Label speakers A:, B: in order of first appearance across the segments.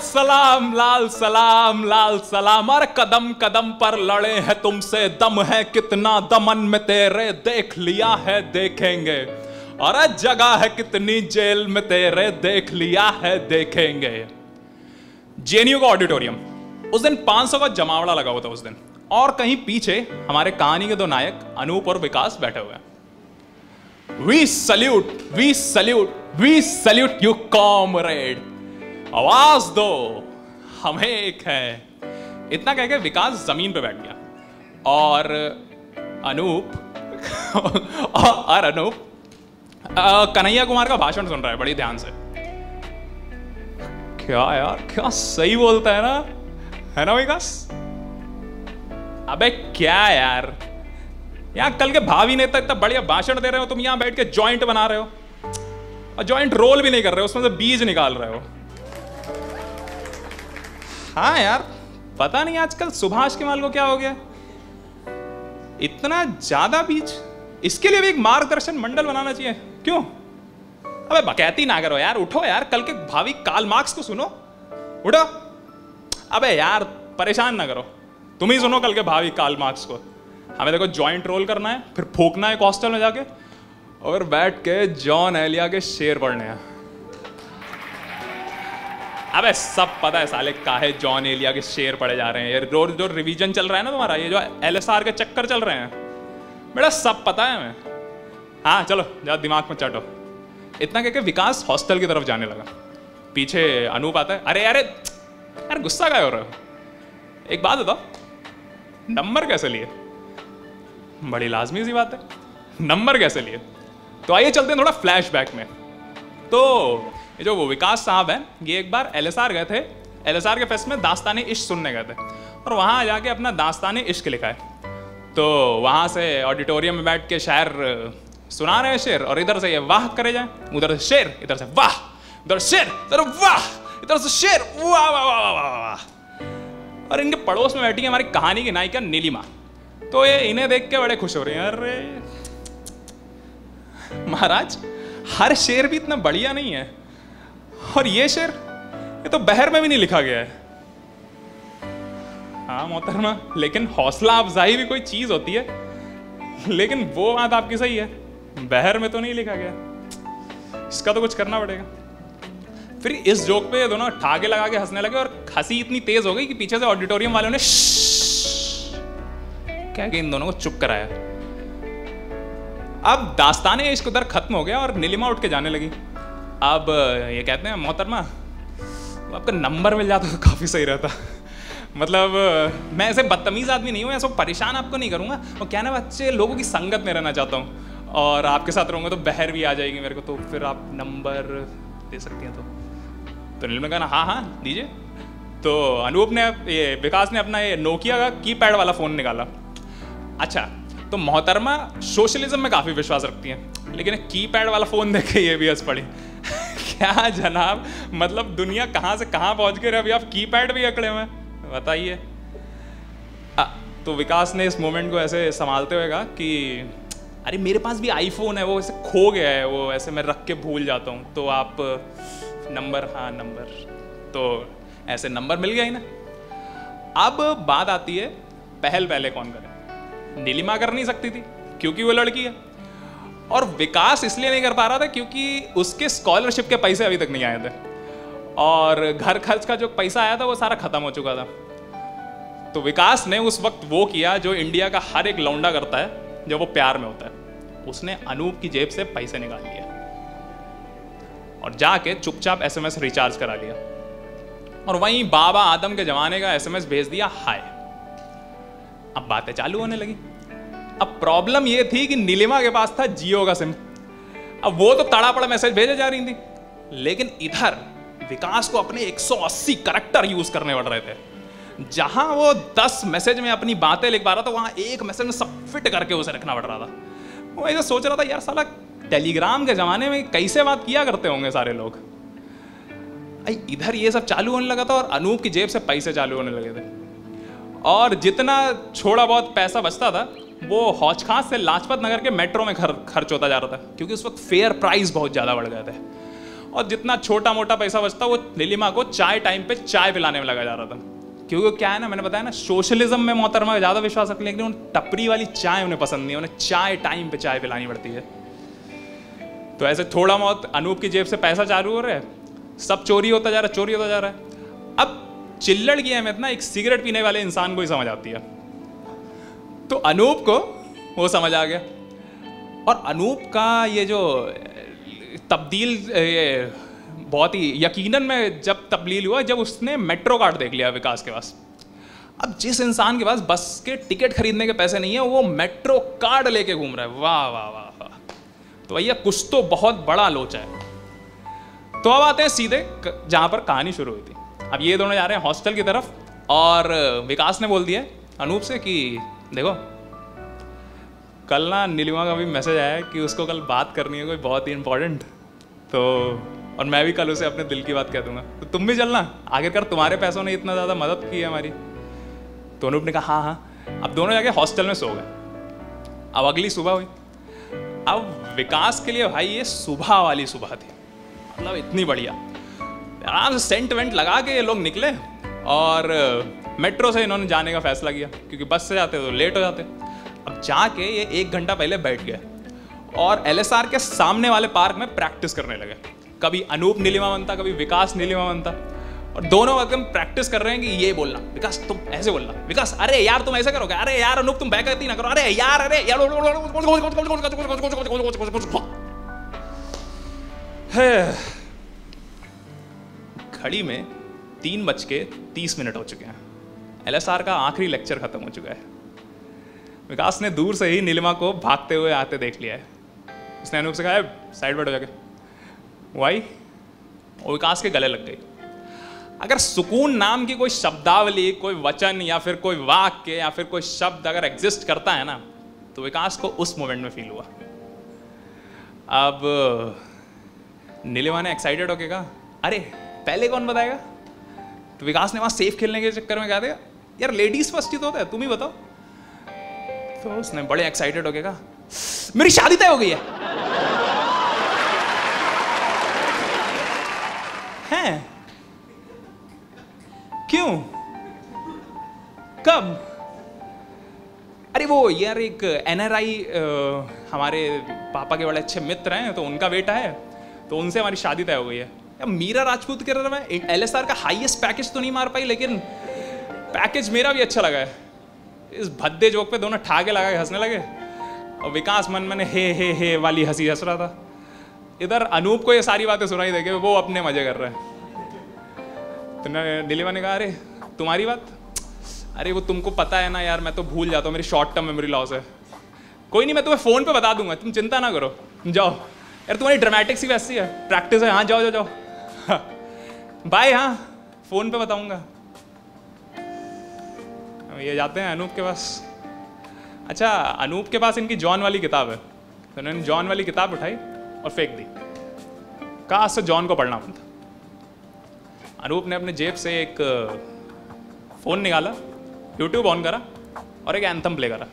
A: सलाम, लाल सलाम लाल सलाम। अरे कदम कदम पर लड़े हैं तुमसे। दम है कितना दमन में तेरे। देख लिया है, देखेंगे। अरे जगह है कितनी जेल में तेरे। देख लिया है, देखेंगे। जेएनयू का ऑडिटोरियम। उस दिन 500 का जमावड़ा लगा हुआ था उस दिन। और कहीं पीछे हमारे कहानी के दो नायक, अनूप और विकास बैठे हुए हैं। We salute we salute we salute you comrade आवाज़ दो। हमें एक है। इतना कह के विकास ज़मीन पे बैठ गया। और अनूप और अनूप कन्हैया कुमार का भाषण सुन रहा है बड़ी ध्यान से। क्या यार, क्या सही बोलता है ना? है ना विकास? अबे क्या यार? यहाँ कल के भावी नेता इतना बढ़िया भाषण दे रहे हो, तुम यहाँ बैठ के जॉइंट बना रहे हो। और जॉइंट रोल भी नहीं कर रहे हो, उसमें से बीज निकाल रहे हो। हाँ यार, पता नहीं आजकल सुभाष के माल को क्या हो गया। इतना ज़्यादा बीज इसके लिए भी एक मार्गदर्शन मंडल बनाना चाहिए। क्यों? अबे बकैती ना करो यार, उठो यार, कल के भावी काल मार्क्स को सुनो। उठो। अबे यार, परेशान ना करो। तुम ही सुनो कल के भावी काल मार्क्स को। हमें देखो जॉइंट रोल करना है, फिर फूकना है हॉस्टल में जाके, और बैठ के जॉन एलिया के शेर पढ़ने हैं। अबे, सब पता है साले, काहे जॉन एलिया के शेर पड़े जा रहे हैं। ये रोज जो रिवीजन चल रहा है ना तुम्हारा, ये जो एलएसआर के चक्कर चल रहे हैं। बेटा, सब पता है हमें। हाँ चलो, जा दिमाग में चटो। इतना कह के विकास हॉस्टल की तरफ़ जाने लगा। पीछे अनूप आता है, अरे अरे, यार, गुस्सा क्या हो रहा हो? एक बात बताओ, नंबर कैसे लिए? बड़ी लाजमी सी बात है। नंबर कैसे लिए? तो आइए चलते हैं थोड़ा फ्लैशबैक में। तो ये जो वो विकास साहब हैं, ये एक बार एलएसआर गए थे। एलएसआर के फेस्ट में दास्तानी इश्क सुनने गए थे। और वहाँ जाके अपना दास्तानी इश्क लिखा है तो वहाँ से ऑडिटोरियम में बैठ के शायर सुना रहे हैं शेर, और इधर से ये वाह करे जाए। उधर से शेर, इधर से वाह। इधर शेर, इधर वाह। इधर से शेर, वाह वाह वाह वाह वाह वाह। और इनके पड़ोस में बैठी है हमारी कहानी की नायिका नीलिमा। तो ये इन्हें देख के बड़े खुश हो रहे हैं। अरे, महाराज, हर शेर भी इतना बढ़िया नहीं है। और ये शेर, ये तो बहर में भी नहीं लिखा गया है। हाँ मोहतरमा, लेकिन हौसला अफजाई भी कोई चीज़ होती है। लेकिन वो बात आपकी सही है, बहर में तो नहीं लिखा गया। इसका तो कुछ करना पड़ेगा। फिर इस जोक पे दोनों ठाके लगा के हंसने लगे और हँसी इतनी तेज हो गई कि पीछे से ऑडिटोरियम वालों ने क्या कि इन दोनों को चुप कराया। अब दास्ताने इश्क उधर खत्म हो गया और नीलिमा उठ के जाने लगी। अब ये कहते हैं मोहतरमा आपका नंबर मिल जाता तो काफ़ी सही रहता। मतलब मैं ऐसे बदतमीज़ आदमी नहीं हूँ, ऐसा परेशान आपको नहीं करूँगा। और क्या ना अच्छे लोगों की संगत में रहना चाहता हूँ। और आपके साथ रहूँगा तो बहर भी आ जाएगी मेरे को तो फिर आप नंबर दे सकती हैं तो। तो नीलम ने कहा हाँ हाँ दीजिए। तो अनूप ने, ये विकास ने अपना ये नोकिया का कीपैड वाला फ़ोन निकाला। अच्छा तो मोहतरमा सोशलिज्म में काफ़ी विश्वास रखती हैं। लेकिन कीपैड वाला फ़ोन देख के ये भी हंस पड़ी। क्या जनाब? मतलब दुनिया कहाँ से कहाँ पहुँच गए अभी? आप कीपैड भी अकड़े हुए बताइए। तो विकास ने इस मोमेंट को ऐसे संभालते हुए कहा कि, अरे, मेरे पास भी आईफोन है, वो ऐसे खो गया है, वो ऐसे मैं रख के भूल जाता हूँ। तो आप नंबर हाँ नंबर तो ऐसे नंबर मिल गया ही ना। अब बात आती है, पहल पहले कौन करे? नीलिमा कर नहीं सकती थी, क्योंकि वो लड़की है। और विकास इसलिए नहीं कर पा रहा था क्योंकि उसके स्कॉलरशिप के पैसे अभी तक नहीं आए थे। और घर खर्च का जो पैसा आया था, वो सारा खत्म हो चुका था। तो विकास ने उस वक्त वो किया जो इंडिया का हर एक लौंडा करता है जब वो प्यार में होता है। उसने अनूप की जेब से पैसे निकाल लिए। और जाके चुपचाप एसएमएस रिचार्ज करा लिया। और वहीं बाबा आदम के जमाने का एसएमएस भेज दिया, हाय। अब बातें चालू होने लगी। अब प्रॉब्लम ये थी कि नीलिमा के पास था जियो का सिम। अब वो तो तड़ापड़ मैसेज भेजे जा रही थी। लेकिन इधर विकास को अपने 180 करेक्टर यूज़ करने पड़ रहे थे। जहाँ वो 10 मैसेज में अपनी बातें लिख पा रहा था, वहाँ एक मैसेज में सब फिट करके उसे रखना पड़ रहा था। वो ऐसे सोच रहा था, यार साला, टेलीग्राम के ज़माने में कैसे बात किया करते होंगे सारे लोग? इधर ये सब चालू होने लगा था और अनूप की जेब से पैसे चालू होने लगे थे। और जितना छोड़ा बहुत पैसा बचता था वो हौज खास से लाजपत नगर के मेट्रो में खर, खर्च होता जा रहा था क्योंकि उस वक्त फेयर प्राइस बहुत ज़्यादा बढ़ गए थे। और जितना छोटा मोटा पैसा बचता वो नीलिमा को चाय टाइम पे चाय पिलाने में लगा जा रहा था। क्योंकि क्या है ना मैंने बताया ना सोशलिज्म में मोहतरमा ज़्यादा विश्वास रख लेकिन उन टपरी वाली चाय उन्हें पसंद नहीं उन्हें चाय टाइम पे चाय पिलानी पड़ती है। तो ऐसे थोड़ा बहुत अनूप की जेब से पैसा चालू हो रहा है सब चोरी होता जा रहा है चोरी होता जा रहा है। अब चिल्लड़ की अहमियत ना एक सिगरेट पीने वाले इंसान को ही समझ आती है। तो अनूप को वो समझ आ गया। और अनूप का ये जो तब्दील ये बहुत ही यकीनन में जब तब्दील हुआ, जब उसने मेट्रो कार्ड देख लिया विकास के पास। अब जिस इंसान के पास बस के टिकट खरीदने के पैसे नहीं है, वो मेट्रो कार्ड लेके घूम रहा है। वाह वाह वाह वाह। तो भैया, कुछ तो बहुत बड़ा लोचा है। तो अब आते हैं सीधे जहाँ पर कहानी शुरू हुई थी। अब ये दोनों जा रहे हैं हॉस्टल की तरफ़, और विकास ने बोल दिया अनूप से कि देखो, कल ना नीलिमा का भी मैसेज आया कि उसको कल बात करनी है कोई बहुत ही इंपॉर्टेंट तो और मैं भी कल उसे अपने दिल की बात कह दूँगा। तो तुम भी चलना, आखिरकार तुम्हारे पैसों ने इतना ज़्यादा मदद की है हमारी। तो अनूप ने कहा हाँ हाँ। अब दोनों जाके हॉस्टल में सो गए। अब अगली सुबह हुई। अब विकास के लिए भाई ये सुबह वाली सुबह थी। मतलब इतनी बढ़िया। आराम से सेंट वेंट लगा के ये लोग निकले, और मेट्रो से इन्होंने जाने का फैसला किया क्योंकि बस से जाते तो लेट हो जाते अब जाके ये एक घंटा पहले बैठ गए और एलएसआर के सामने वाले पार्क में प्रैक्टिस करने लगे कभी अनूप नीलिमा बनता कभी विकास नीलिमा बनता और दोनों एकदम प्रैक्टिस कर रहे हैं कि ये बोलना विकास तुम ऐसे बोलना विकास अरे यार तुम ऐसे करोगे अरे यार अनूप तुम बैकती ना करो अरे यार अरे घड़ी में तीन बज के तीस मिनट हो चुके हैं एलएसआर का आखिरी लेक्चर खत्म हो चुका है। विकास ने दूर से ही नीलिमा को भागते हुए आते देख लिया है। उसने अनूप से कहा साइड बैठ जाके। वाई और विकास के गले लग गई अगर सुकून नाम की कोई शब्दावली, कोई वचन या फिर कोई वाक्य या फिर कोई शब्द अगर एग्जिस्ट करता है ना तो विकास को उस मोमेंट में फील हुआ। अब, नीलिमा ने एक्साइटेड होके कहा, अरे, पहले कौन बताएगा? तो विकास ने वहाँ सेफ़ खेलने के चक्कर में कहा दिया यार लेडीज़ फ़र्स्ट ही तो होता है, तुम ही बताओ। तो उसने बड़े एक्साइटेड होके कहा, मेरी शादी तय हो गई है। हैं? क्यों? कब? अरे वो यार एक एनआरआई हमारे पापा के बड़े अच्छे मित्र हैं तो उनका बेटा है तो उनसे हमारी शादी तय हो गई है। या मीरा राजपूत के मैं एल का हाईएस्ट पैकेज तो नहीं मार पाई, लेकिन पैकेज मेरा भी अच्छा लगा है। इस भद्दे जोक पे दोनों ठाके लगा के हंसने लगे। और विकास मन मन हे हे हे वाली हँसी हंस रहा था। इधर अनूप को ये सारी बातें सुनाई देखे वो अपने मज़े कर रहे हैं। तो नीलिमा ने कहा, अरे, तुम्हारी बात? अरे, वो तुमको पता है ना यार, मैं तो भूल जाता हूँ, मेरी शॉर्ट टर्म मेमोरी लॉस है। कोई नहीं, मैं तुम्हें फ़ोन पे बता दूँगा, तुम चिंता ना करो। जाओ। यार, तुम्हारी ड्रामेटिक सी वैसी है। प्रैक्टिस है। हाँ जाओ जाओ जाओ। बाय हाँ। फ़ोन पे बताऊँगा। ये जाते हैं अनूप के पास। अच्छा अनूप के पास इनकी जॉन वाली किताब है। तो उन्होंने जॉन वाली किताब उठाई और फेंक दी। कहा से जॉन को पढ़ना बंद अनूप ने अपने जेब से एक फ़ोन निकाला यूट्यूब ऑन करा और एक एंथम प्ले करा।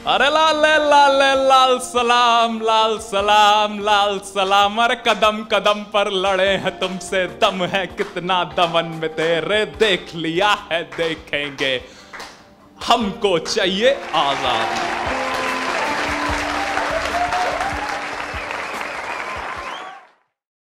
A: अरे लाल लाल लाल सलाम लाल सलाम लाल सलाम। अरे कदम कदम पर लड़े हैं तुमसे। दम है कितना दमन में तेरे। देख लिया है, देखेंगे। हमको चाहिए आज़ाद।